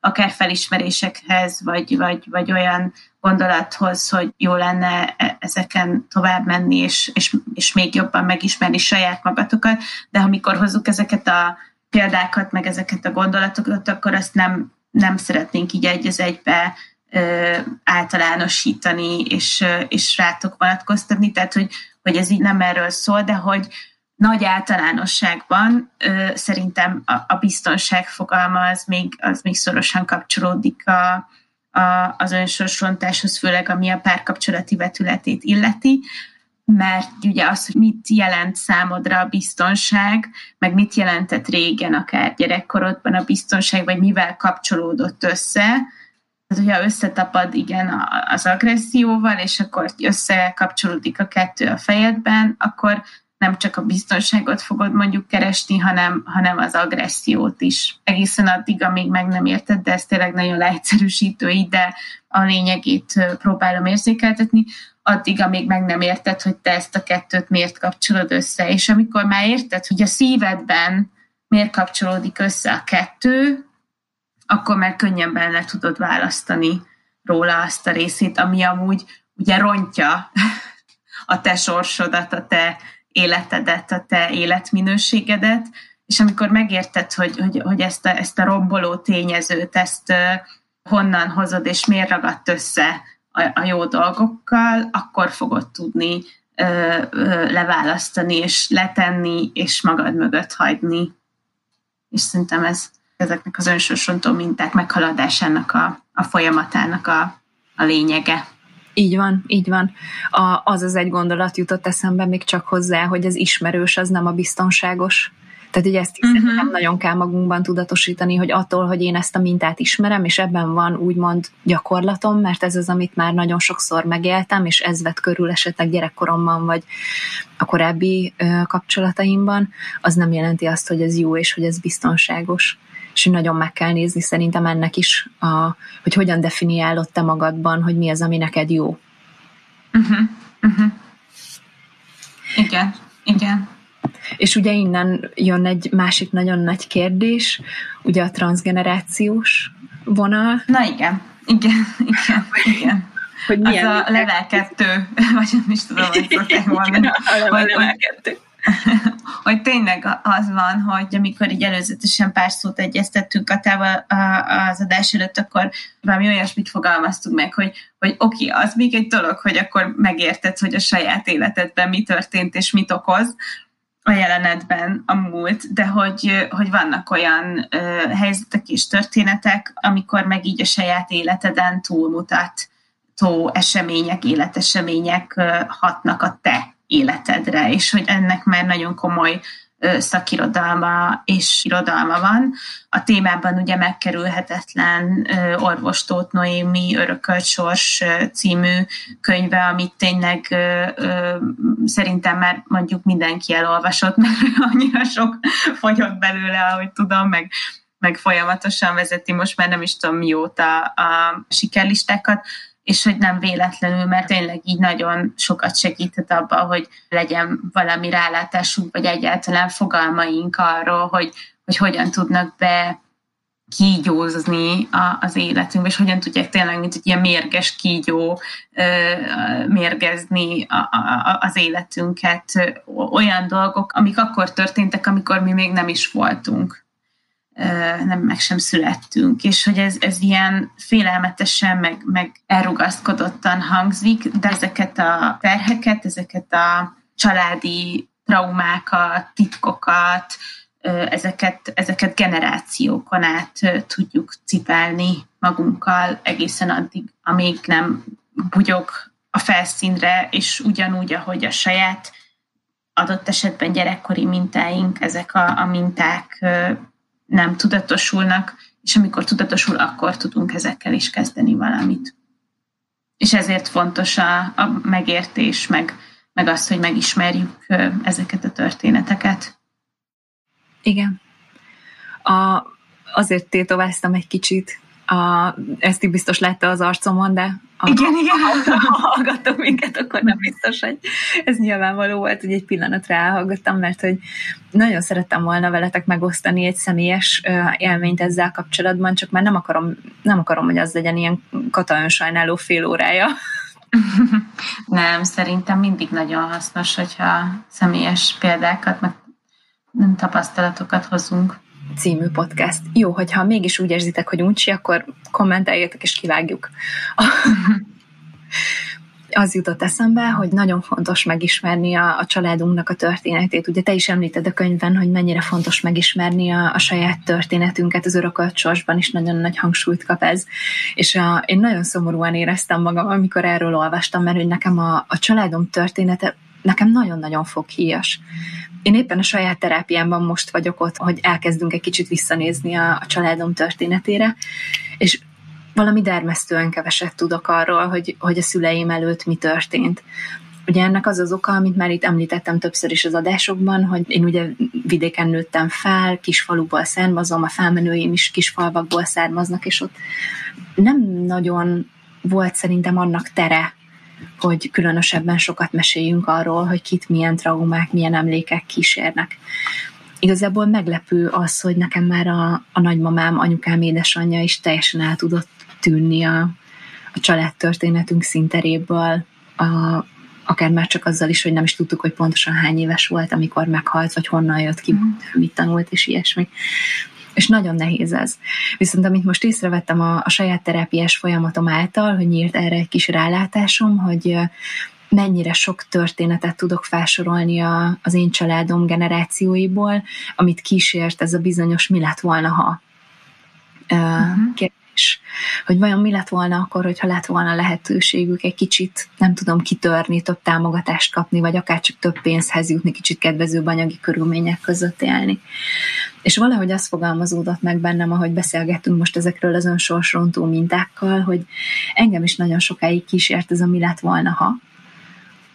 S2: akár felismerésekhez, vagy, vagy, vagy olyan gondolathoz, hogy jó lenne e, ezeken tovább menni, és, és, és még jobban megismerni saját magatokat, de amikor hozzuk ezeket a példákat, meg ezeket a gondolatokat, akkor azt nem, nem szeretnénk így egy az egybe ö, általánosítani, és, és rátok vonatkoztatni, tehát hogy, hogy ez így nem erről szól, de hogy nagy általánosságban ö, szerintem a, a biztonság fogalma az még, az még szorosan kapcsolódik a, a, az önsorsrontáshoz, főleg ami a párkapcsolati vetületét illeti, mert ugye az, hogy mit jelent számodra a biztonság, meg mit jelentett régen akár gyerekkorodban a biztonság, vagy mivel kapcsolódott össze, tehát, hogyha összetapad igen az agresszióval, és akkor összekapcsolódik a kettő a fejedben, akkor nem csak a biztonságot fogod mondjuk keresni, hanem, hanem az agressziót is. Egészen addig, amíg meg nem érted, de ez tényleg nagyon leegyszerűsítő így, de a lényegét próbálom érzékeltetni, addig, amíg meg nem érted, hogy te ezt a kettőt miért kapcsolod össze. És amikor már érted, hogy a szívedben miért kapcsolódik össze a kettő, akkor már könnyebben le tudod választani róla azt a részét, ami amúgy ugye rontja a te sorsodat, a te életedet, a te életminőségedet, és amikor megérted, hogy, hogy, hogy ezt, a, ezt a romboló tényezőt, ezt honnan hozod, és miért ragadt össze a, a jó dolgokkal, akkor fogod tudni ö, ö, leválasztani, és letenni, és magad mögött hagyni. És szerintem ez ezeknek az önsorsontó minták meghaladásának a, a folyamatának a, a lényege.
S1: Így van, így van. A, az az egy gondolat jutott eszembe még csak hozzá, hogy az ismerős az nem a biztonságos. Tehát ugye ezt uh-huh. nem nagyon kell magunkban tudatosítani, hogy attól, hogy én ezt a mintát ismerem, és ebben van úgymond gyakorlatom, mert ez az, amit már nagyon sokszor megéltem, és ez vett körül esetleg gyerekkoromban, vagy a korábbi ö, kapcsolataimban, az nem jelenti azt, hogy ez jó, és hogy ez biztonságos és nagyon meg kell nézni szerintem ennek is, a, hogy hogyan definiálod te magadban, hogy mi az, ami neked jó.
S2: Uh-huh. Uh-huh. Igen, igen.
S1: És ugye innen jön egy másik nagyon nagy kérdés, ugye a transgenerációs vonal.
S2: Na igen, igen, igen, igen. Hogy milyen az a level kettő, vagy nem is tudom, hogy szokták mondani. a level kettő. hogy tényleg az van, hogy amikor így előzetesen pár szót egyeztettünk a tával az adás előtt, akkor valami olyasmit fogalmaztunk meg, hogy, hogy oké, okay, az még egy dolog, hogy akkor megérted, hogy a saját életedben mi történt és mit okoz, a jelenetben a múlt, de hogy, hogy vannak olyan ö, helyzetek és történetek, amikor meg így a saját életeden túlmutató események, életesemények ö, hatnak a te életedre, és hogy ennek már nagyon komoly szakirodalma és irodalma van. A témában ugye megkerülhetetlen orvos Tóth Noémi Örökölt Sors című könyve, amit tényleg szerintem már mondjuk mindenki elolvasott, mert annyira sok fogyott belőle, ahogy tudom, meg meg folyamatosan vezeti most már nem is tudom mióta a sikerlistákat, és hogy nem véletlenül, mert tényleg így nagyon sokat segített abban, hogy legyen valami rálátásunk, vagy egyáltalán fogalmaink arról, hogy, hogy hogyan tudnak be kígyózni a, az életünk, és hogyan tudják tényleg, mint egy ilyen mérges kígyó mérgezni a, a, az életünket. Olyan dolgok, amik akkor történtek, amikor mi még nem is voltunk nem meg sem születtünk, és hogy ez, ez ilyen félelmetesen, meg, meg elrugaszkodottan hangzik, de ezeket a terheket, ezeket a családi traumákat, titkokat, ezeket, ezeket generációkon át tudjuk cipelni magunkkal egészen addig, amíg nem bugyog a felszínre, és ugyanúgy, ahogy a saját adott esetben gyerekkori mintáink, ezek a, a minták nem tudatosulnak, és amikor tudatosul, akkor tudunk ezekkel is kezdeni valamit. És ezért fontos a, a megértés, meg, meg az, hogy megismerjük ezeket a történeteket.
S1: Igen. A, azért tétováztam egy kicsit, a, ezt így biztos látta az arcomon, de
S2: a, igen, igen.
S1: Ha hallgatom minket, akkor nem biztos, hogy ez nyilvánvaló volt, hogy egy pillanatra elhallgattam, mert hogy nagyon szerettem volna veletek megosztani egy személyes élményt ezzel kapcsolatban, csak már nem akarom, nem akarom, hogy az legyen ilyen kata önsajnáló fél órája.
S2: Nem, szerintem mindig nagyon hasznos, hogyha személyes példákat, meg tapasztalatokat hozunk
S1: című podcast. Jó, hogyha mégis úgy érzitek, hogy uncsi, akkor kommenteljétek és kivágjuk. az jutott eszembe, hogy nagyon fontos megismerni a, a családunknak a történetét. Ugye te is említed a könyvben, hogy mennyire fontos megismerni a, a saját történetünket, az örökölt sorsban is nagyon nagy hangsúlyt kap ez. És a, én nagyon szomorúan éreztem magam, amikor erről olvastam, mert hogy nekem a, a családom története nekem nagyon-nagyon foghíjas. Én éppen a saját terápiámban most vagyok ott, hogy elkezdünk egy kicsit visszanézni a, a családom történetére, és valami dermesztően keveset tudok arról, hogy, hogy a szüleim előtt mi történt. Ugye ennek az az oka, amit már itt említettem többször is az adásokban, hogy én ugye vidéken nőttem fel, kisfaluból származom, a felmenőim is kisfalvakból származnak, és ott nem nagyon volt szerintem annak tere, hogy különösebben sokat meséljünk arról, hogy kit milyen traumák, milyen emlékek kísérnek. Igazából meglepő az, hogy nekem már a, a nagymamám, anyukám, édesanyja is teljesen el tudott tűnni a, a családtörténetünk színteréből, a, akár már csak azzal is, hogy nem is tudtuk, hogy pontosan hány éves volt, amikor meghalt, vagy honnan jött ki, mm. mit tanult, és ilyesmi. És nagyon nehéz ez. Viszont amit most észrevettem a, a saját terápiás folyamatom által, hogy nyílt erre egy kis rálátásom, hogy mennyire sok történetet tudok felsorolni a, az én családom generációiból, amit kísért ez a bizonyos mi lett volna, ha uh-huh is. Hogy vajon mi lett volna akkor, hogyha lett volna lehetőségük egy kicsit, nem tudom, kitörni, több támogatást kapni, vagy akár csak több pénzhez jutni, kicsit kedvezőbb anyagi körülmények között élni. És valahogy az fogalmazódott meg bennem, ahogy beszélgettünk most ezekről az önsorsrontó mintákkal, hogy engem is nagyon sokáig kísért ez a mi lett volna, ha,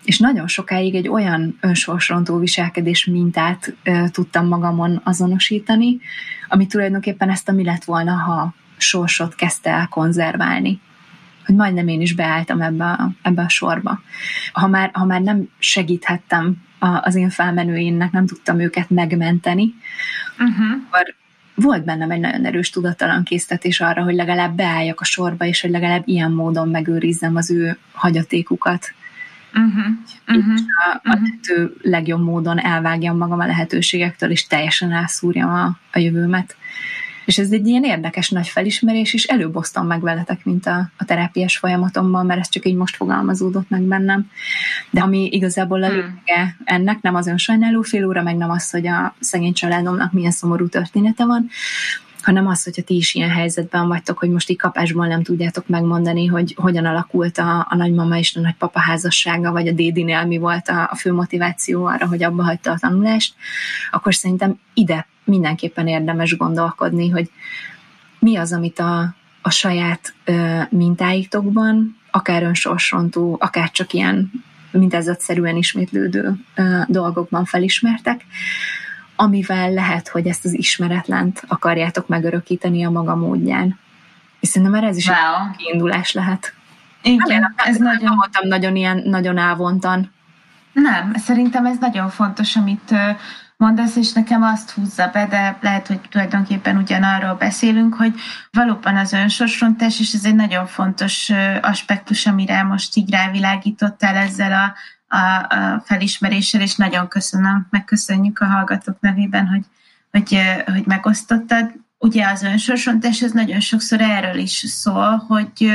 S1: és nagyon sokáig egy olyan önsorsrontó viselkedés mintát ö, tudtam magamon azonosítani, ami tulajdonképpen ezt a mi lett volna, ha sorsot kezdte el konzerválni. Hogy majdnem én is beálltam ebbe a, ebbe a sorba. Ha már, ha már nem segíthettem a, az én felmenőinknek, nem tudtam őket megmenteni, uh-huh. akkor volt bennem egy nagyon erős tudatalan késztetés arra, hogy legalább beálljak a sorba, és hogy legalább ilyen módon megőrizzem az ő hagyatékukat. Uh-huh. Uh-huh. És a, a uh-huh. legjobb módon elvágjam magam a lehetőségektől, és teljesen elszúrjam a, a jövőmet. És ez egy ilyen érdekes nagy felismerés, és előbb osztom meg veletek, mint a, a terápiás folyamatomban, mert ez csak így most fogalmazódott meg bennem. De ami igazából a hmm. lényege ennek, nem az önsajnáló fél óra, meg nem az, hogy a szegény családomnak milyen szomorú története van, hanem az, hogyha ti is ilyen helyzetben vagytok, hogy most így kapásból nem tudjátok megmondani, hogy hogyan alakult a, a nagymama és a nagypapa házassága, vagy a dédinél mi volt a, a fő motiváció arra, hogy abba hagyta a tanulást, akkor szerintem ide mindenképpen érdemes gondolkodni, hogy mi az, amit a, a saját ö, mintáitokban, akár önsorsontó, akár csak ilyen mintázatszerűen ismétlődő ö, dolgokban felismertek, amivel lehet, hogy ezt az ismeretlent akarjátok megörökíteni a maga módján. És szerintem már ez is wow. egy kiindulás lehet.
S2: Igen, nem, ez
S1: nem, nagyon... Nem voltam nagyon ilyen, nagyon ávontan.
S2: Nem, szerintem ez nagyon fontos, amit mondasz, és nekem azt húzza be, de lehet, hogy tulajdonképpen ugyanarról beszélünk, hogy valóban az önsorsrontás, és ez egy nagyon fontos aspektus, amire most így rávilágítottál ezzel a, a, a felismeréssel, és nagyon köszönöm, megköszönjük a hallgatók nevében, hogy, hogy, hogy megosztottad. Ugye az önsorsrontás, ez nagyon sokszor erről is szól, hogy,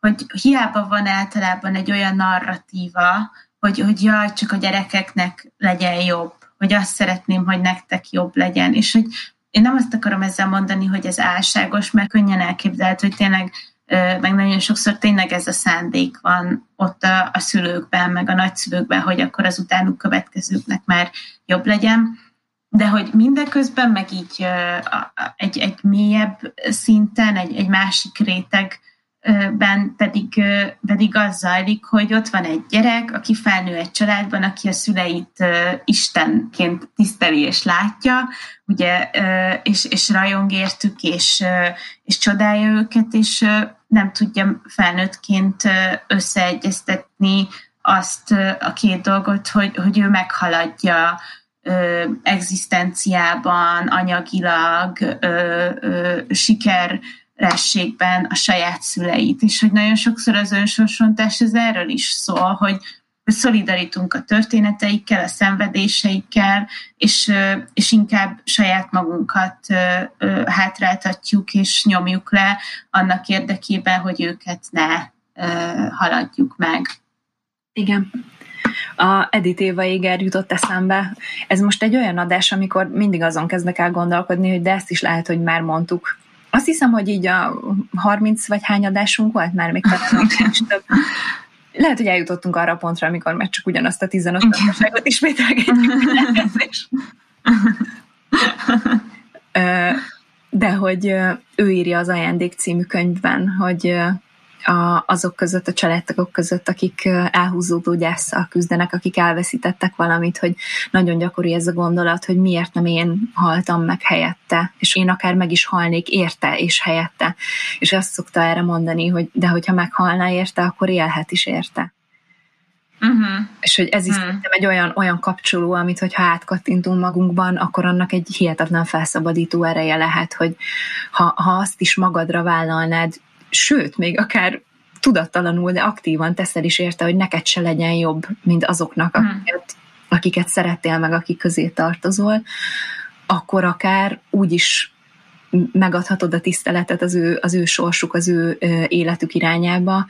S2: hogy hiába van általában egy olyan narratíva, hogy, hogy jaj, csak a gyerekeknek legyen jobb, hogy azt szeretném, hogy nektek jobb legyen, és hogy én nem azt akarom ezzel mondani, hogy ez álságos, mert könnyen elképzelhető, hogy tényleg meg nagyon sokszor tényleg ez a szándék van ott a, a szülőkben, meg a nagyszülőkben, hogy akkor az utánuk következőknek már jobb legyen, de hogy mindeközben meg így egy, egy mélyebb szinten, egy, egy másik réteg ben pedig, pedig az zajlik, hogy ott van egy gyerek, aki felnő egy családban, aki a szüleit Istenként tiszteli és látja, ugye, és, és rajong értük, és, és csodálja őket, és nem tudja felnőttként összeegyeztetni azt a két dolgot, hogy, hogy ő meghaladja egzisztenciában, anyagilag, siker rességben a saját szüleit, és hogy nagyon sokszor az önsorsontás ez erről is szól, hogy szolidarítunk a történeteikkel, a szenvedéseikkel, és, és inkább saját magunkat hátráltatjuk és nyomjuk le annak érdekében, hogy őket ne haladjuk meg.
S1: Igen. A Edith Éva Éger jutott eszembe. Ez most egy olyan adás, amikor mindig azon kezdek el gondolkodni, hogy de ezt is lehet, hogy már mondtuk azt hiszem, hogy így a 30 vagy hány adásunk volt már, még több. Lehet, hogy eljutottunk arra a pontra, amikor meg csak ugyanazt a 15 tanulságot ismételgetjük. De hogy ő írja az Ajándék című könyvben, hogy a, azok között, a családtagok között, akik elhúzódó gyászsal küzdenek, akik elveszítettek valamit, hogy nagyon gyakori ez a gondolat, hogy miért nem én haltam meg helyette, és én akár meg is halnék érte és helyette. És azt szokta erre mondani, hogy de hogyha meghalná érte, akkor élhet is érte. Uh-huh. És hogy ez is uh-huh. egy olyan, olyan kapcsoló, amit hogyha átkattintunk magunkban, akkor annak egy hihetetlen felszabadító ereje lehet, hogy ha, ha azt is magadra vállalnád sőt, még akár tudattalanul, de aktívan teszel is érte, hogy neked se legyen jobb, mint azoknak, hmm. akiket, akiket szerettél meg, akik közé tartozol, akkor akár úgy is megadhatod a tiszteletet az ő, az ő sorsuk, az ő életük irányába,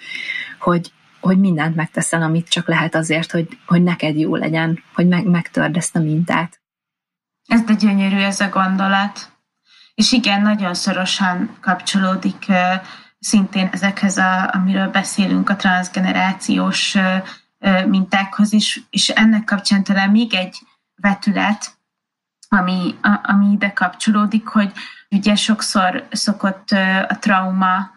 S1: hogy, hogy mindent megteszel, amit csak lehet azért, hogy, hogy neked jó legyen, hogy meg, megtörd ezt a mintát.
S2: Ez de gyönyörű ez a gondolat. És igen, nagyon szorosan kapcsolódik szintén ezekhez, a, amiről beszélünk, a transgenerációs mintákhoz is, és ennek kapcsán talán még egy vetület, ami, a, ami ide kapcsolódik, hogy ugye sokszor szokott a trauma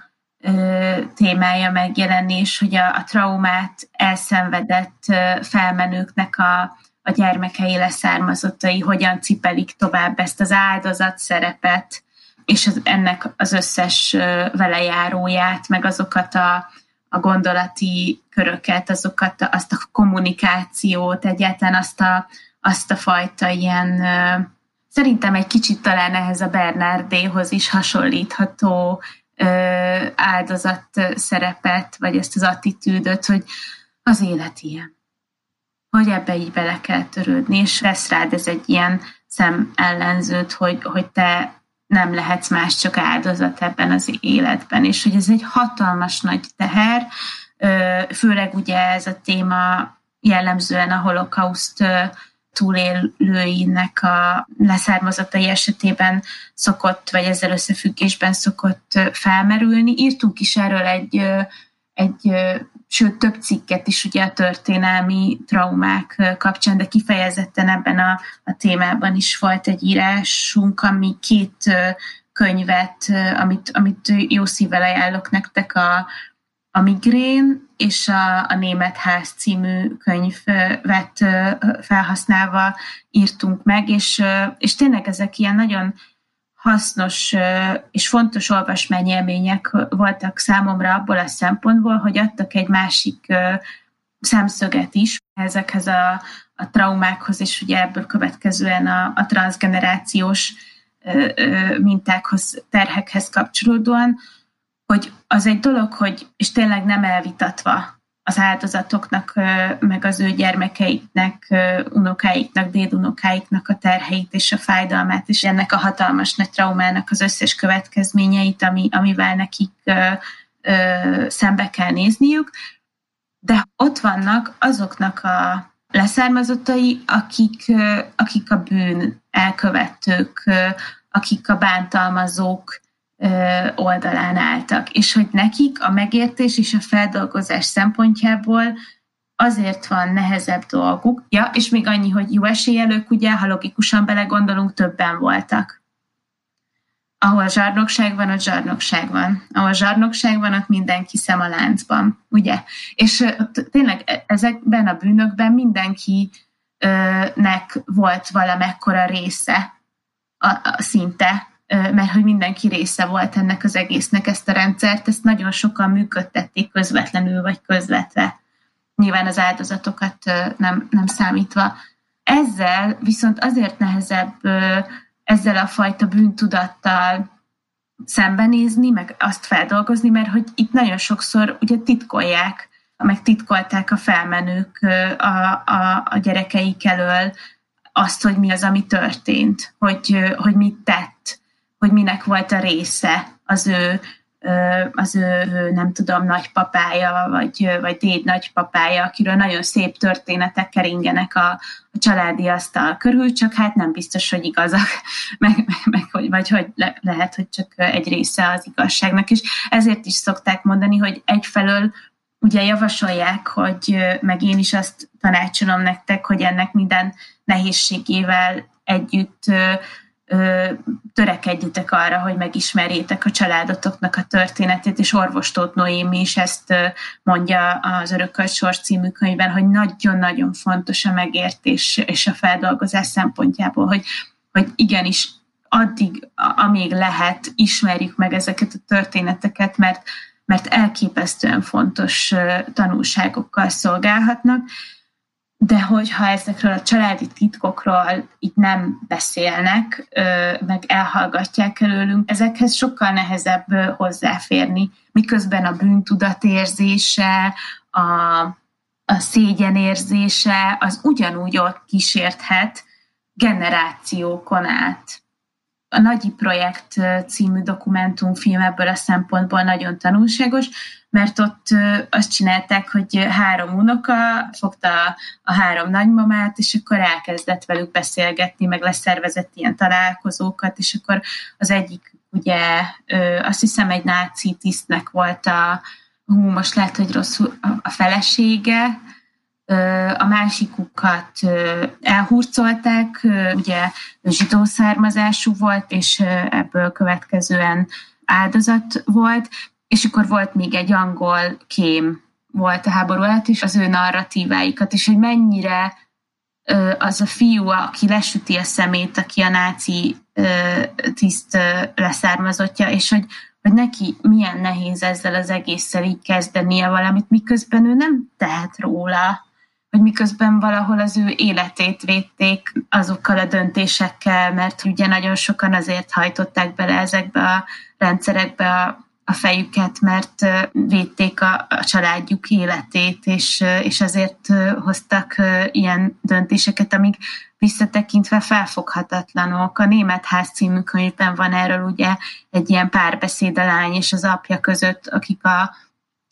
S2: témája megjelenni, és hogy a, a traumát elszenvedett felmenőknek a, a gyermekei leszármazottai hogyan cipelik tovább ezt az áldozat szerepet, és az, ennek az összes velejáróját, meg azokat a, a gondolati köröket, azokat, azt a kommunikációt, egyáltalán azt a, azt a fajta ilyen, szerintem egy kicsit talán ehhez a Bernardéhoz is hasonlítható áldozat szerepet, vagy ezt az attitűdöt, hogy az élet ilyen. Hogy ebbe így bele kell törődni, és lesz rád ez egy ilyen szem ellenzőt, hogy, hogy te nem lehetsz más, csak áldozat ebben az életben, és hogy ez egy hatalmas nagy teher, főleg ugye ez a téma jellemzően a holokauszt túlélőinek a leszármazatai esetében szokott, vagy ezzel összefüggésben szokott felmerülni. Írtunk is erről egy, egy sőt több cikket is ugye a történelmi traumák kapcsán, de kifejezetten ebben a, a témában is volt egy írásunk, ami két könyvet, amit, amit jó szívvel ajánlok nektek, a, a Migrén és a, a Német Ház című könyvet felhasználva írtunk meg, és, és tényleg ezek ilyen nagyon hasznos és fontos olvasmányélmények voltak számomra abból a szempontból, hogy adtak egy másik szemszöget is ezekhez a, a traumákhoz, és ugye ebből következően a, a transgenerációs mintákhoz, terhekhez kapcsolódóan, hogy az egy dolog, hogy, és tényleg nem elvitatva az áldozatoknak, meg az ő gyermekeiknek, unokáiknak, dédunokáiknak a terheit és a fájdalmát, és ennek a hatalmas nagy traumának az összes következményeit, ami, amivel nekik ö, ö, szembe kell nézniük. De ott vannak azoknak a leszármazottai, akik, akik a bűn elkövetők, akik a bántalmazók, oldalán álltak, és hogy nekik a megértés és a feldolgozás szempontjából azért van nehezebb dolguk. Ja, és még annyi, hogy jó esélyelők, ugye, ha logikusan belegondolunk, többen voltak. Ahol zsarnokság van, ott zsarnokság van. Ahol zsarnokság van, ott mindenki szem a láncban, ugye? És tényleg e, ezekben a bűnökben mindenkinek volt valamekkora része a, a szinte mert hogy mindenki része volt ennek az egésznek ezt a rendszert, ezt nagyon sokan működtették közvetlenül vagy közvetve. Nyilván az áldozatokat nem, nem számítva. Ezzel viszont azért nehezebb ezzel a fajta bűntudattal szembenézni, meg azt feldolgozni, mert hogy itt nagyon sokszor ugye titkolják, meg titkolták a felmenők a, a, a gyerekeik elől azt, hogy mi az, ami történt, hogy, hogy mit tett, hogy minek volt a része. Az ő az ő, nem tudom, nagypapája, vagy, vagy déd nagypapája, akiről nagyon szép történetek keringenek a, a családi asztal körül, csak hát nem biztos, hogy igazak, meg, meg, meg hogy, vagy hogy le, lehet, hogy csak egy része az igazságnak, és ezért is szokták mondani, hogy egyfelől ugye javasolják, hogy meg én is azt tanácsolom nektek, hogy ennek minden nehézségével együtt törekedjetek arra, hogy megismerjétek a családotoknak a történetét, és orvostót Noémi is ezt mondja az Örökölt Sors című könyvben, hogy nagyon-nagyon fontos a megértés és a feldolgozás szempontjából, hogy, hogy igenis addig, amíg lehet, ismerjük meg ezeket a történeteket, mert, mert elképesztően fontos tanulságokkal szolgálhatnak, de hogyha ezekről a családi titkokról így nem beszélnek, meg elhallgatják előlünk, ezekhez sokkal nehezebb hozzáférni, miközben a bűntudatérzése, a, a szégyenérzése az ugyanúgy ott kísérthet generációkon át a Nagyi Projekt című dokumentumfilm ebből a szempontból nagyon tanulságos, mert ott azt csinálták, hogy három unoka fogta a három nagymamát, és akkor elkezdett velük beszélgetni, meg leszervezett ilyen találkozókat, és akkor az egyik ugye azt hiszem egy náci tisztnek volt a, hú, most lehet, hogy rosszul a felesége, a másikukat elhurcolták, ugye zsidó származású volt, és ebből következően áldozat volt, és akkor volt még egy angol kém volt a háború alatt, és az ő narratíváikat, és hogy mennyire az a fiú, aki lesüti a szemét, aki a náci tiszt leszármazottja, és hogy, hogy neki milyen nehéz ezzel az egésszel így kezdenie valamit, miközben ő nem tehet róla hogy miközben valahol az ő életét védték azokkal a döntésekkel, mert ugye nagyon sokan azért hajtották bele ezekbe a rendszerekbe a, a fejüket, mert védték a, a családjuk életét, és, és azért hoztak ilyen döntéseket, amik visszatekintve felfoghatatlanok. A Német Ház című könyvben van erről ugye egy ilyen párbeszéd a lány és az apja között, akik a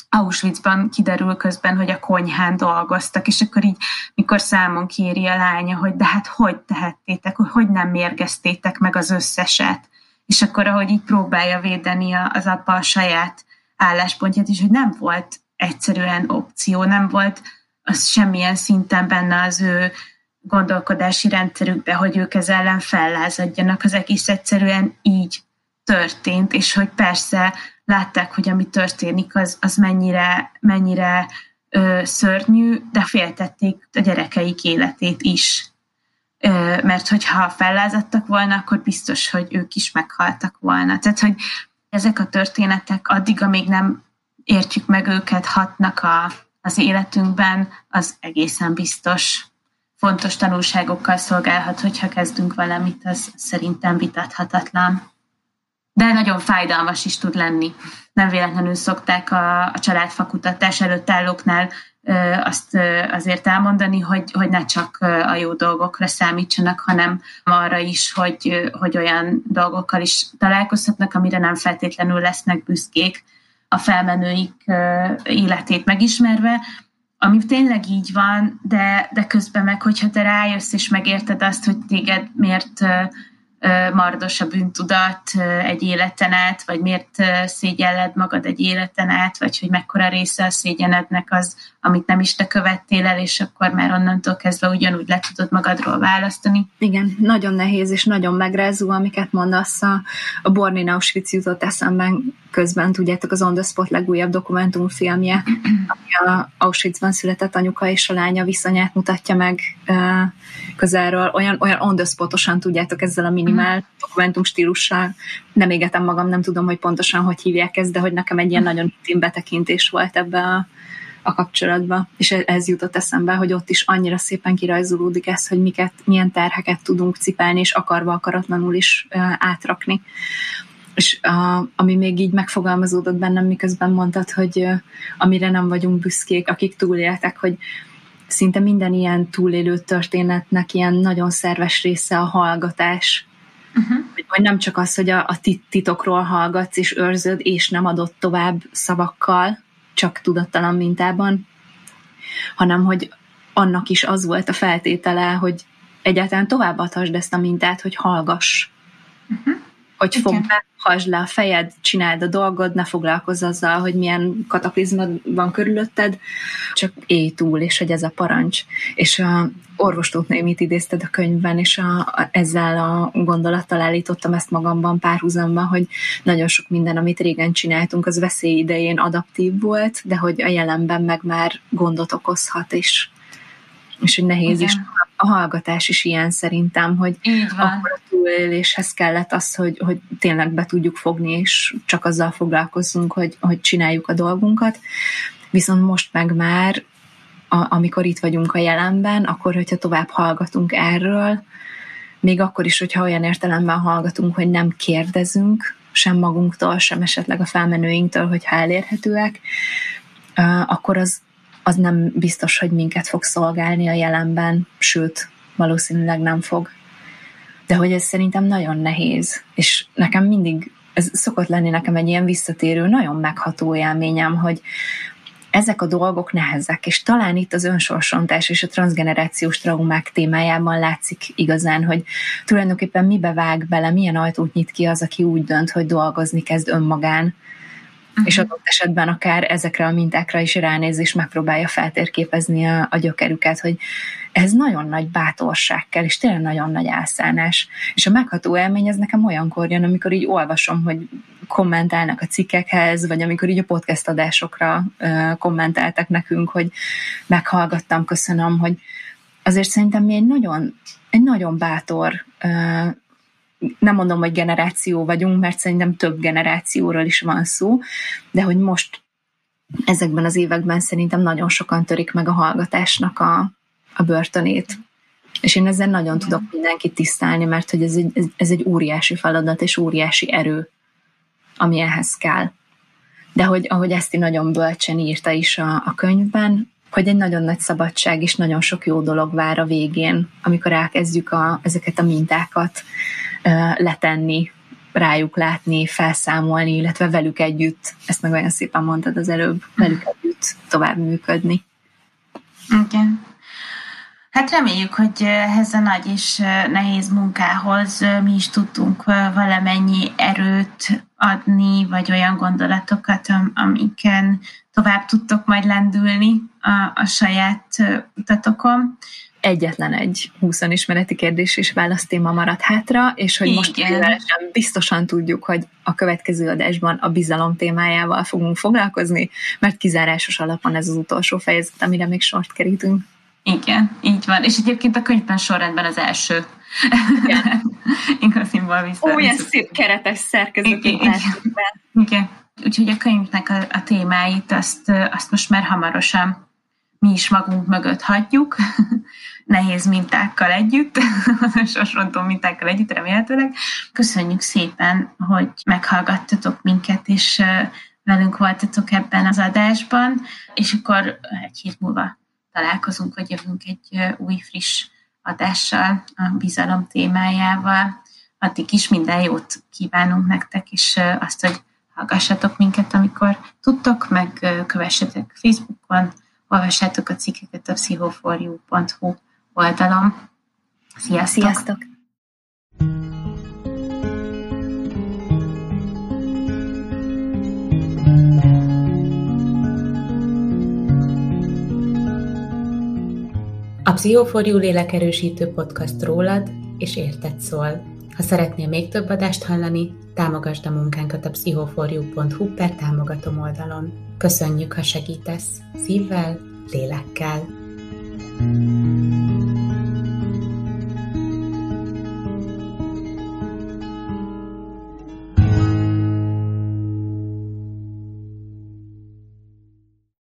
S2: Auschwitzban kiderül közben, hogy a konyhán dolgoztak, és akkor így, mikor számon kéri a lánya, hogy de hát hogy tehettétek, hogy hogy nem mérgeztétek meg az összeset, és akkor ahogy így próbálja védeni az apa a saját álláspontját is, hogy nem volt egyszerűen opció, nem volt az semmilyen szinten benne az ő gondolkodási rendszerükbe, hogy ők ez ellen fellázadjanak, az egész egyszerűen így történt, és hogy persze látták, hogy ami történik, az, az mennyire, mennyire ö, szörnyű, de féltették a gyerekeik életét is. Ö, mert hogyha fellázadtak volna, akkor biztos, hogy ők is meghaltak volna. Tehát, hogy ezek a történetek addig, amíg nem értjük meg őket, hatnak a, az életünkben, az egészen biztos fontos tanulságokkal szolgálhat, hogyha kezdünk valamit, az szerintem vitathatatlan de nagyon fájdalmas is tud lenni. Nem véletlenül szokták a, a családfakutatás előtt állóknál azt azért elmondani, hogy, hogy ne csak a jó dolgokra számítsanak, hanem arra is, hogy, hogy olyan dolgokkal is találkozhatnak, amire nem feltétlenül lesznek büszkék a felmenőik életét megismerve, ami tényleg így van, de, de közben meg, hogyha te rájössz és megérted azt, hogy téged miért mardos a bűntudat egy életen át, vagy miért szégyelled magad egy életen át, vagy hogy mekkora része a szégyenednek az, amit nem is te követtél el, és akkor már onnantól kezdve ugyanúgy le tudod magadról választani.
S1: Igen, nagyon nehéz és nagyon megrázó, amiket mondasz. A, a Born Auschwitz jutott eszemben közben, tudjátok, az On the Spot legújabb dokumentumfilmje, ami a Auschwitzban született anyuka és a lánya viszonyát mutatja meg közelről. Olyan, olyan on the spotosan, tudjátok, ezzel a minimál mm. dokumentum stílussal. Nem égetem magam, nem tudom, hogy pontosan hogy hívják ezt, de hogy nekem egy ilyen nagyon intim betekintés volt ebbe a a kapcsolatba, és ez jutott eszembe, hogy ott is annyira szépen kirajzolódik ez, hogy miket, milyen terheket tudunk cipelni, és akarva akaratlanul is átrakni. És uh, ami még így megfogalmazódott bennem, miközben mondtad, hogy amire nem vagyunk büszkék, akik túléltek, hogy szinte minden ilyen túlélő történetnek ilyen nagyon szerves része a hallgatás. Uh-huh. Hogy nem csak az, hogy a, a titokról hallgatsz és őrzöd, és nem adott tovább szavakkal, csak tudattalan mintában, hanem hogy annak is az volt a feltétele, hogy egyáltalán továbbadhasd ezt a mintát, hogy hallgass. Uh-huh. Hogy fogd hasd le a fejed, csináld a dolgod, ne foglalkozz azzal, hogy milyen kataklizma van körülötted, csak élj túl, és hogy ez a parancs. És a orvostót mit idézted a könyvben, és a, a, ezzel a gondolattal állítottam ezt magamban párhuzamban, hogy nagyon sok minden, amit régen csináltunk, az veszély idején adaptív volt, de hogy a jelenben meg már gondot okozhat, és, és hogy nehéz Igen. is a hallgatás is ilyen szerintem, hogy akkor a túléléshez kellett az, hogy, hogy tényleg be tudjuk fogni, és csak azzal foglalkozzunk, hogy, hogy csináljuk a dolgunkat. Viszont most meg már a, amikor itt vagyunk a jelenben, akkor, hogyha tovább hallgatunk erről, még akkor is, hogyha olyan értelemben hallgatunk, hogy nem kérdezünk, sem magunktól, sem esetleg a felmenőinktől, hogyha elérhetőek, akkor az, az nem biztos, hogy minket fog szolgálni a jelenben, sőt, valószínűleg nem fog. De hogy ez szerintem nagyon nehéz, és nekem mindig, ez szokott lenni nekem egy ilyen visszatérő, nagyon megható élményem, hogy, ezek a dolgok nehezek, és talán itt az önsorsontás és a transgenerációs traumák témájában látszik igazán, hogy tulajdonképpen mibe vág bele, milyen ajtót nyit ki az, aki úgy dönt, hogy dolgozni kezd önmagán, uh-huh. és adott esetben akár ezekre a mintákra is ránéz, és megpróbálja feltérképezni a, a gyökerüket, hogy ez nagyon nagy bátorság kell, és tényleg nagyon nagy elszállás. És a megható élmény ez nekem olyankor jön, amikor így olvasom, hogy kommentálnak a cikkekhez, vagy amikor így a podcast adásokra kommentáltak nekünk, hogy meghallgattam, köszönöm, hogy azért szerintem mi egy nagyon, egy nagyon bátor nem mondom, hogy generáció vagyunk, mert szerintem több generációról is van szó, de hogy most ezekben az években szerintem nagyon sokan törik meg a hallgatásnak a, a börtönét. És én ezzel nagyon tudok mindenkit tisztelni, mert hogy ez egy, ez egy óriási feladat és óriási erő, ami ehhez kell. De hogy ahogy ezt nagyon bölcsen írta is a, a könyvben, hogy egy nagyon nagy szabadság és nagyon sok jó dolog vár a végén, amikor elkezdjük a, ezeket a mintákat letenni, rájuk látni, felszámolni, illetve velük együtt, ezt meg olyan szépen mondtad az előbb, velük együtt tovább működni.
S2: Igen. Hát reméljük, hogy ehhez a nagy és nehéz munkához mi is tudtunk valamennyi erőt adni, vagy olyan gondolatokat, amiken tovább tudtok majd lendülni a, a saját utatokon.
S1: Egyetlen egy 20 ismereti kérdés és téma maradt hátra, és hogy Igen. most biztosan tudjuk, hogy a következő adásban a bizalom témájával fogunk foglalkozni, mert kizárásos alapon ez az utolsó fejezet, amire még sort kerítünk.
S2: Igen, így van. És egyébként a könyvben sorrendben az első. Igen. Igaziból vissza.
S1: Ó, ilyen szép keretes szerkezetű.
S2: Igen. Igen. Úgyhogy a könyvnek a, a témáit azt, azt most már hamarosan mi is magunk mögött hagyjuk, nehéz mintákkal együtt, sosrontó mintákkal együtt remélhetőleg. Köszönjük szépen, hogy meghallgattatok minket, és velünk voltatok ebben az adásban, és akkor egy hét múlva találkozunk, hogy jövünk egy új, friss adással, a bizalom témájával. Addig is minden jót kívánunk nektek, és azt, hogy hallgassatok minket, amikor tudtok, meg kövessetek Facebookon, olvassátok a cikkeket a pszichoforjú.hu oldalon. Sziasztok! Sziasztok!
S3: A Pszichoforjú lélekerősítő podcast rólad és érted szól. Ha szeretnél még több adást hallani, támogasd a munkánkat a pszichoforjú.hu per támogatom oldalon. Köszönjük, ha segítesz szívvel, lélekkel. thank you